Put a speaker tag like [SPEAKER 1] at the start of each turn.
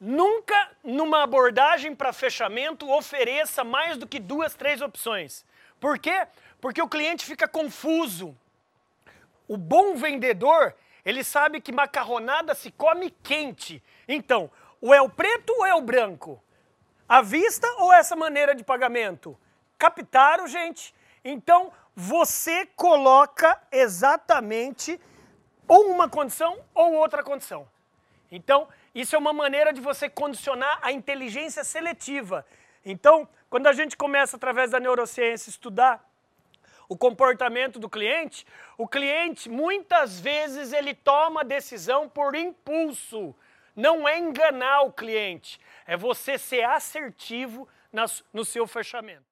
[SPEAKER 1] Nunca numa abordagem para fechamento ofereça mais do que duas, três opções. Por quê? Porque o cliente fica confuso. O bom vendedor, ele sabe que macarronada se come quente. Então, ou é o preto ou é o branco? À vista ou essa maneira de pagamento? Captaram, gente? Então, você coloca exatamente ou uma condição ou outra condição. Então, isso é uma maneira de você condicionar a inteligência seletiva. Então, quando a gente começa através da neurociência estudar o comportamento do cliente, o cliente muitas vezes ele toma decisão por impulso. Não é enganar o cliente, é você ser assertivo no seu fechamento.